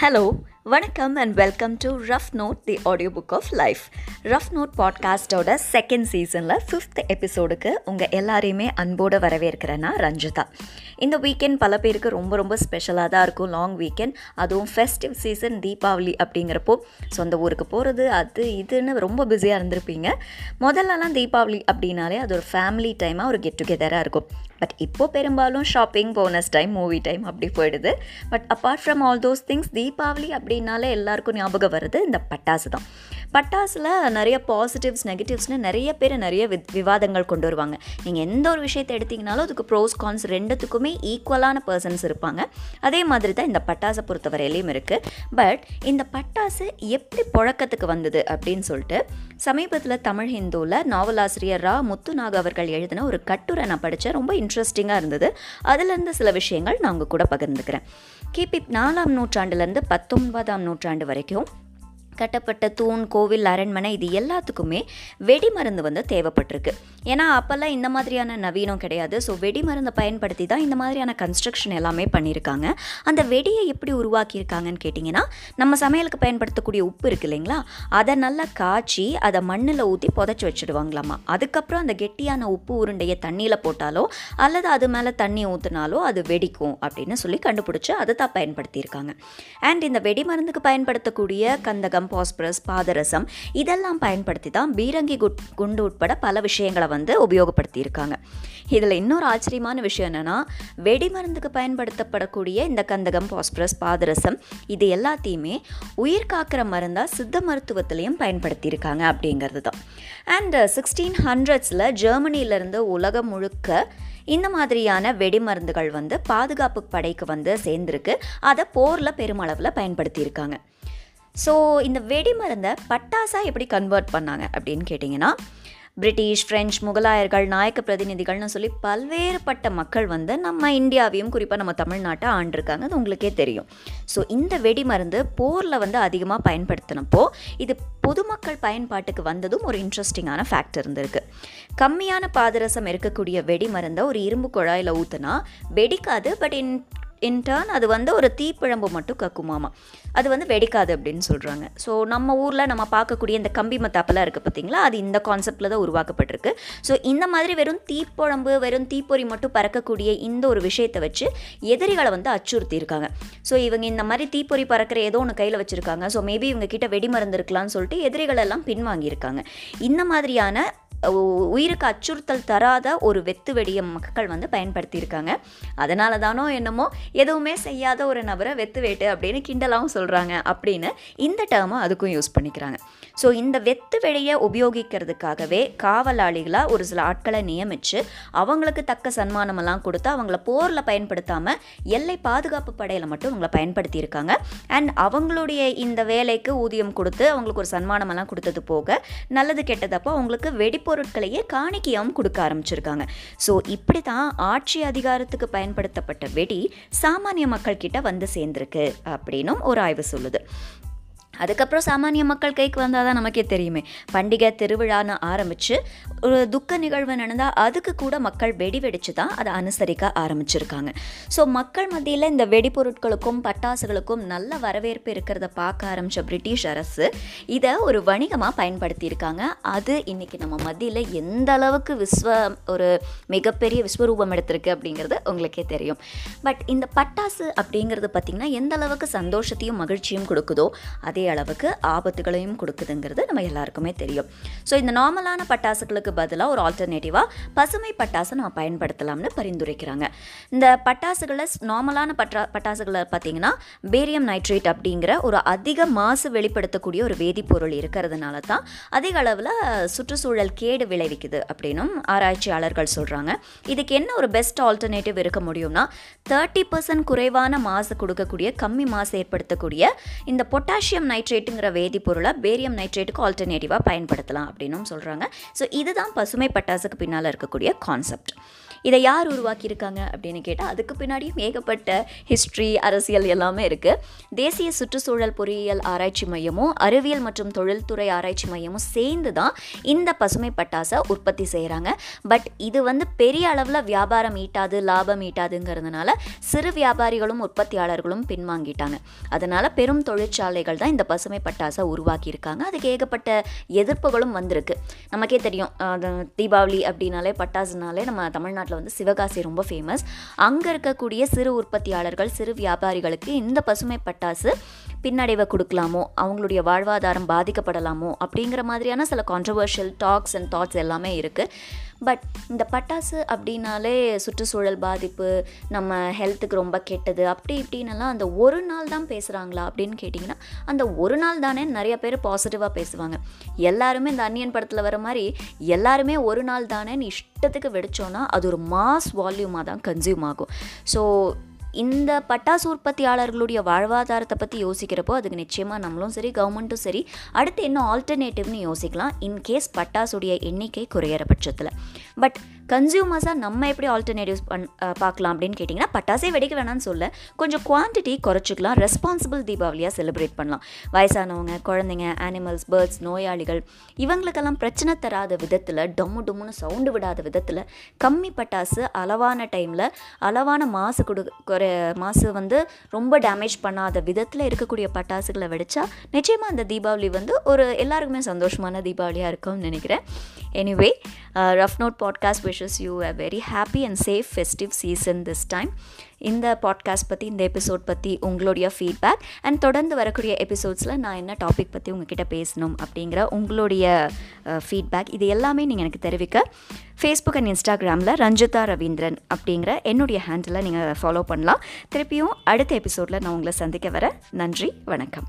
Hello வணக்கம் and welcome to rough note the audio book of life rough note பாட்காஸ்டோட second சீசனில் fifth எபிசோடுக்கு உங்கள் எல்லாரையுமே அன்போடு வரவேற்கிறேன்னா ரஞ்சிதா. இந்த வீக்கெண்ட் பல பேருக்கு ரொம்ப ரொம்ப ஸ்பெஷலாக தான் இருக்கும் லாங் வீக்கெண்ட் அதுவும் ஃபெஸ்டிவ் சீசன் தீபாவளி அப்படிங்கிறப்போ சொந்த ஊருக்கு போகிறது அது இதுன்னு ரொம்ப பிஸியாக இருந்திருப்பீங்க. முதல்லலாம் தீபாவளி அப்படின்னாலே அது ஒரு ஃபேமிலி டைமாக ஒரு கெட் டுகெதராக இருக்கும். பட் இப்போ பெரும்பாலும் shopping bonus time movie time அப்படி போயிடுது. But apart from all those things Deepavali அப்படின்னாலே எல்லாருக்கும் ஞாபகம் வருது. இந்த பட்டாசு தான் பட்டாசில் நிறைய பாசிட்டிவ்ஸ் நெகட்டிவ்ஸ்னு நிறைய பேர் நிறைய விவாதங்கள் கொண்டு வருவாங்க. நீங்கள் எந்த ஒரு விஷயத்தை எடுத்தீங்கனாலும் அதுக்கு ப்ரோஸ் கான்ஸ் ரெண்டுத்துக்குமே ஈக்குவலான பர்சன்ஸ் இருப்பாங்க. அதே மாதிரி தான் இந்த பட்டாசை பொறுத்தவரையிலையும் இருக்குது பட் இந்த பட்டாசு எப்படி புழக்கத்துக்கு வந்தது அப்படின்னு சொல்லிட்டு சமீபத்தில் தமிழ் ஹிந்துவில் நாவலாசிரியர் ரா. முத்துநாக் அவர்கள் எழுதின ஒரு கட்டுரை நான் படித்தேன் ரொம்ப இன்ட்ரெஸ்டிங்காக இருந்தது. அதுலேருந்து சில விஷயங்கள் நான் உங்கள் கூட பகிர்ந்துக்கிறேன். கிபி நாலாம் நூற்றாண்டுலேருந்து பத்தொன்பதாம் நூற்றாண்டு வரைக்கும் கட்டப்பட்ட தூண் கோவில் அரண்மனை இது எல்லாத்துக்குமே வெடிமருந்து வந்து தேவைப்பட்டிருக்கு. ஏன்னா அப்போல்லாம் இந்த மாதிரியான நவீனம் கிடையாது. ஸோ வெடிமருந்தை பயன்படுத்தி தான் இந்த மாதிரியான கன்ஸ்ட்ரக்ஷன் எல்லாமே பண்ணியிருக்காங்க. அந்த வெடியை எப்படி உருவாக்கியிருக்காங்கன்னு கேட்டிங்கன்னா நம்ம சமையலுக்கு பயன்படுத்தக்கூடிய உப்பு இருக்கு இல்லைங்களா? அதை நல்லா காய்ச்சி அதை மண்ணில் ஊற்றி புதைச்சி வச்சுடுவாங்களாமா? அதுக்கப்புறம் அந்த கெட்டியான உப்பு உருண்டையை தண்ணியில் போட்டாலோ அல்லது அது மேலே தண்ணி ஊற்றினாலோ அது வெடிக்கும் அப்படின்னு சொல்லி கண்டுபிடிச்சி அதை தான் பயன்படுத்தியிருக்காங்க. அண்ட் இந்த வெடிமருந்துக்கு பயன்படுத்தக்கூடிய கந்தகம் பாஸ்பரஸ் பாதரசம் இதெல்லாம் பயன்படுத்தி தான் பீரங்கி குட் குண்டு உட்பட பல விஷயங்களை வந்து உபயோகப்படுத்தியிருக்காங்க. இதில் இன்னொரு ஆச்சரியமான விஷயம் என்னென்னா வெடிமருந்துக்கு பயன்படுத்தப்படக்கூடிய இந்த கந்தகம் பாஸ்பரஸ் பாதரசம் இது எல்லாத்தையுமே உயிர் காக்கிற மருந்தாக சித்த மருத்துவத்திலையும் பயன்படுத்தியிருக்காங்க அப்படிங்கிறது தான் அண்ட் சிக்ஸ்டீன் ஹண்ட்ரட்ஸில் ஜெர்மனியிலேருந்து உலகம் முழுக்க இந்த மாதிரியான வெடிமருந்துகள் வந்து பாதுகாப்பு படைக்கு வந்து சேர்ந்துருக்கு. அதை போரில் பெருமளவில் பயன்படுத்தியிருக்காங்க. ஸோ இந்த வெடிமருந்தை பட்டாசாக எப்படி கன்வெர்ட் பண்ணாங்க அப்படின்னு கேட்டிங்கன்னா பிரிட்டிஷ் ஃப்ரெஞ்ச் முகலாயர்கள் நாயக்க பிரதிநிதிகள்னு சொல்லி பல்வேறுபட்ட மக்கள் வந்து நம்ம இந்தியாவையும் குறிப்பாக நம்ம தமிழ்நாட்டை ஆண்டிருக்காங்க. அது உங்களுக்கே தெரியும். ஸோ இந்த வெடிமருந்து போரில் வந்து அதிகமாக பயன்படுத்தினப்போ இது பொதுமக்கள் பயன்பாட்டுக்கு வந்ததும் ஒரு இன்ட்ரெஸ்டிங்கான ஃபேக்ட் இருந்திருக்கு. கம்மியான பாதரசம் இருக்கக்கூடிய வெடிமருந்தை ஒரு இரும்பு குழாயில் ஊற்றுனா வெடிக்காது பட் இன் இன்டர்ன் அது வந்து ஒரு தீப்பிழம்பு மட்டும் கக்குமாமா. அது வந்து வெடிக்காது அப்படின்னு சொல்கிறாங்க ஸோ நம்ம ஊரில் நம்ம பார்க்கக்கூடிய இந்த கம்பி மத்தாப்பெல்லாம் இருக்குது பார்த்தீங்களா அது இந்த கான்செப்டில் தான் உருவாக்கப்பட்டிருக்கு. ஸோ இந்த மாதிரி வெறும் தீப்பழம்பு வெறும் தீப்பொறி மட்டும் பறக்கக்கூடிய இந்த ஒரு விஷயத்தை வச்சு எதிரிகளை வந்து அச்சுறுத்தியிருக்காங்க. ஸோ இவங்க இந்த மாதிரி தீப்பொறி பறக்கிற ஏதோ ஒன்று கையில் வச்சுருக்காங்க. ஸோ மேபி இவங்க கிட்ட வெடி மருந்து இருக்கலாம்னு சொல்லிட்டு எதிரிகளெல்லாம் பின்வாங்கியிருக்காங்க. இந்த மாதிரியான உயிருக்கு அச்சுறுத்தல் தராத ஒரு வெத்து வெடியை மக்கள் வந்து பயன்படுத்தியிருக்காங்க. அதனால தானோ என்னமோ எதுவுமே செய்யாத ஒரு நபரை வெத்து வேட்டு அப்படின்னு கிண்டலாகவும் சொல்கிறாங்க அப்படின்னு இந்த டேர்மை அதுக்கும் யூஸ் பண்ணிக்கிறாங்க. ஸோ இந்த வெத்து வெடியை உபயோகிக்கிறதுக்காகவே காவலாளிகளாக ஒரு சில ஆட்களை நியமித்து அவங்களுக்கு தக்க சன்மானமெல்லாம் கொடுத்து அவங்கள போரில் பயன்படுத்தாமல் எல்லை பாதுகாப்பு படையில் மட்டும் அவங்கள பயன்படுத்தியிருக்காங்க. அண்ட் அவங்களுடைய இந்த வேலைக்கு ஊதியம் கொடுத்து அவங்களுக்கு ஒரு சன்மானமெல்லாம் கொடுத்தது போக நல்லது கெட்டதப்போ அவங்களுக்கு வெடிப்பு பொருட்களையே காணிக்கையாகவும் கொடுக்க ஆரம்பிச்சிருக்காங்க. ஸோ இப்படி தான் ஆட்சி அதிகாரத்துக்கு பயன்படுத்தப்பட்ட வெடி சாமானிய மக்கள் கிட்ட வந்து சேர்ந்திருக்கு அப்படின்னும் ஒரு ஆய்வு சொல்லுது. அதுக்கப்புறம் சாமானிய மக்கள் கைக்கு வந்தால் தான் நமக்கே தெரியுமே. பண்டிகை திருவிழான்னு ஆரம்பித்து ஒரு துக்க நிகழ்வு நடந்தால் அதுக்கு கூட மக்கள் வெடி வெடித்து தான் அதை அனுசரிக்க ஆரம்பிச்சிருக்காங்க. ஸோ மக்கள் மத்தியில் இந்த வெடிப்பொருட்களுக்கும் பட்டாசுகளுக்கும் நல்ல வரவேற்பு இருக்கிறத பார்க்க ஆரம்பித்த பிரிட்டிஷ் அரசு இதை ஒரு வணிகமாக பயன்படுத்தியிருக்காங்க. அது இன்றைக்கி நம்ம மத்தியில் எந்த அளவுக்கு விஸ்வ ஒரு மிகப்பெரிய விஸ்வரூபம் எடுத்திருக்கு அப்படிங்கிறது உங்களுக்கே தெரியும். பட் இந்த பட்டாசு அப்படிங்கிறது பார்த்திங்கன்னா எந்த அளவுக்கு சந்தோஷத்தையும் மகிழ்ச்சியும் கொடுக்குதோ அதே பெரிய அளவுக்கு ஆபத்துகளையும் கொடுக்குதுங்கிறது நம்ம எல்லாருக்குமே தெரியும். ஸோ இந்த நார்மலான பட்டாசுகளுக்கு பதிலாக ஒரு ஆல்டர்னேட்டிவாக பசுமை பட்டாசை நம்ம பயன்படுத்தலாம்னு பரிந்துரைக்கிறாங்க. இந்த பட்டாசுகளை நார்மலான பட்டா பட்டாசுகளை பார்த்தீங்கன்னா பேரியம் நைட்ரேட் அப்படிங்கிற ஒரு அதிக மாசு வெளிப்படுத்தக்கூடிய ஒரு வேதிப்பொருள் இருக்கிறதுனால தான் அதிக அளவில் சுற்றுச்சூழல் கேடு விளைவிக்குது அப்படின்னும் ஆராய்ச்சியாளர்கள் சொல்கிறாங்க இதுக்கு என்ன ஒரு பெஸ்ட் ஆல்டர்னேட்டிவ் இருக்க முடியும்னா தேர்ட்டி பர்சன்ட் குறைவான மாசு கொடுக்கக்கூடிய கம்மி மாசு ஏற்படுத்தக்கூடிய இந்த பொட்டாசியம் நைட்ரேட்டுங்கிற வேதிப்பொருளை பேரியம் நைட்ரேட்டுக்கு ஆல்டர்னேட்டிவாக பயன்படுத்தலாம் அப்படின்னும் சொல்கிறாங்க ஸோ இதுதான் பசுமை பட்டாசுக்கு பின்னால் இருக்கக்கூடிய கான்செப்ட் இதை யார் உருவாக்கியிருக்காங்க அப்படின்னு கேட்டால் அதுக்கு பின்னாடியும் ஏகப்பட்ட ஹிஸ்ட்ரி அரசியல் எல்லாமே இருக்குது தேசிய சுற்றுச்சூழல் பொறியியல் ஆராய்ச்சி மையமும் அறிவியல் மற்றும் தொழில்துறை ஆராய்ச்சி மையமும் சேர்ந்து தான் இந்த பசுமை பட்டாசை உற்பத்தி செய்கிறாங்க பட் இது வந்து பெரிய அளவில் வியாபாரம் ஈட்டாது லாபம் ஈட்டாதுங்கிறதுனால சிறு வியாபாரிகளும் உற்பத்தியாளர்களும் பின்வாங்கிட்டாங்க. அதனால் பெரும் தொழிற்சாலைகள் தான் இந்த பசுமை பட்டாசை உருவாக்கியிருக்காங்க. அதுக்கு ஏகப்பட்ட எதிர்ப்புகளும் வந்திருக்கு. நமக்கே தெரியும் தீபாவளி அப்படின்னாலே பட்டாசுனாலே நம்ம தமிழ்நாட்டில் வந்து சிவகாசி ரொம்ப ஃபேமஸ் அங்கே இருக்கக்கூடிய சிறு உற்பத்தியாளர்கள் சிறு வியாபாரிகளுக்கு இந்த பசுமை பட்டாசு பின்னடைவை கொடுக்கலாமோ அவங்களுடைய வாழ்வாதாரம் பாதிக்கப்படலாமோ அப்படிங்கிற மாதிரியான சில கான்ட்ரவர்ஷியல் டாக்ஸ் அண்ட் தாட்ஸ் எல்லாமே இருக்குது பட் இந்த பட்டாசு அப்படின்னாலே சுற்றுச்சூழல் பாதிப்பு நம்ம ஹெல்த்துக்கு ரொம்ப கெட்டது அப்படி இப்படின்னலாம் அந்த ஒரு நாள் தான் பேசுகிறாங்களா அப்படின்னு கேட்டிங்கன்னா அந்த ஒரு நாள் தானே நிறைய பேர் பாசிட்டிவாக பேசுவாங்க. எல்லாருமே இந்த அன்னியன் படத்தில் வர மாதிரி எல்லாருமே ஒரு நாள் தானேன்னு இஷ்டத்துக்கு வெடிச்சோன்னா அது ஒரு மாஸ் வால்யூமாக தான் கன்சியூம் ஆகும். ஸோ இந்த பட்டாசு உற்பத்தியாளர்களுடைய வாழ்வாதாரத்தை பற்றி யோசிக்கிறப்போ அதுக்கு நிச்சயமாக நம்மளும் சரி கவர்மெண்ட்டும் சரி அடுத்து என்ன ஆல்டர்னேட்டிவ்னு யோசிக்கலாம். இன்கேஸ் பட்டாசுடைய எண்ணிக்கை குறையிற பட்சத்தில். பட் கன்சியூமர்ஸாக நம்ம எப்படி ஆல்டர்னேட்டிவ்ஸ் பண் பார்க்கலாம் அப்படின்னு கேட்டிங்கன்னா பட்டாசே வெடிக்க வேணாம்னு சொல்ல கொஞ்சம் குவான்டிட்டி குறைச்சிக்கலாம். ரெஸ்பான்சிபிள் தீபாவளியாக செலிப்ரேட் பண்ணலாம். வயசானவங்க குழந்தைங்க அனிமல்ஸ் பேர்ட்ஸ் நோயாளிகள் இவங்களுக்கெல்லாம் பிரச்சனை தராத விதத்தில் டொம்மு டொம்முன்னு சவுண்டு விடாத விதத்தில் கம்மி பட்டாசு அளவான டைமில் அளவான மாசு கொடு குறை மாசு வந்து ரொம்ப டேமேஜ் பண்ணாத விதத்தில் இருக்கக்கூடிய பட்டாசுகளை வெடித்தா நிச்சயமாக அந்த தீபாவளி வந்து ஒரு எல்லாருக்குமே சந்தோஷமான தீபாவளியாக இருக்கும்னு நினைக்கிறேன். Anyway rough note podcast wishes you a very happy and safe festive season this time இந்த பாட்காஸ்ட் பற்றி இந்த எபிசோட் பற்றி உங்களுடைய ஃபீட்பேக் அண்ட் தொடர்ந்து வரக்கூடிய எபிசோட்ஸில் நான் என்ன டாபிக் பற்றி உங்ககிட்ட பேசணும் அப்படிங்கிற உங்களுடைய uh, ஃபீட்பேக் இது எல்லாமே நீங்கள் எனக்கு தெரிவிக்க. ஃபேஸ்புக் அண்ட் இன்ஸ்டாகிராமில் ரஞ்சிதா ரவீந்திரன் அப்படிங்கிற என்னுடைய ஹேண்டில் நீங்கள் ஃபாலோ பண்ணலாம். திருப்பியும் அடுத்த எபிசோடில் நான் உங்களை சந்திக்க வர நன்றி வணக்கம்.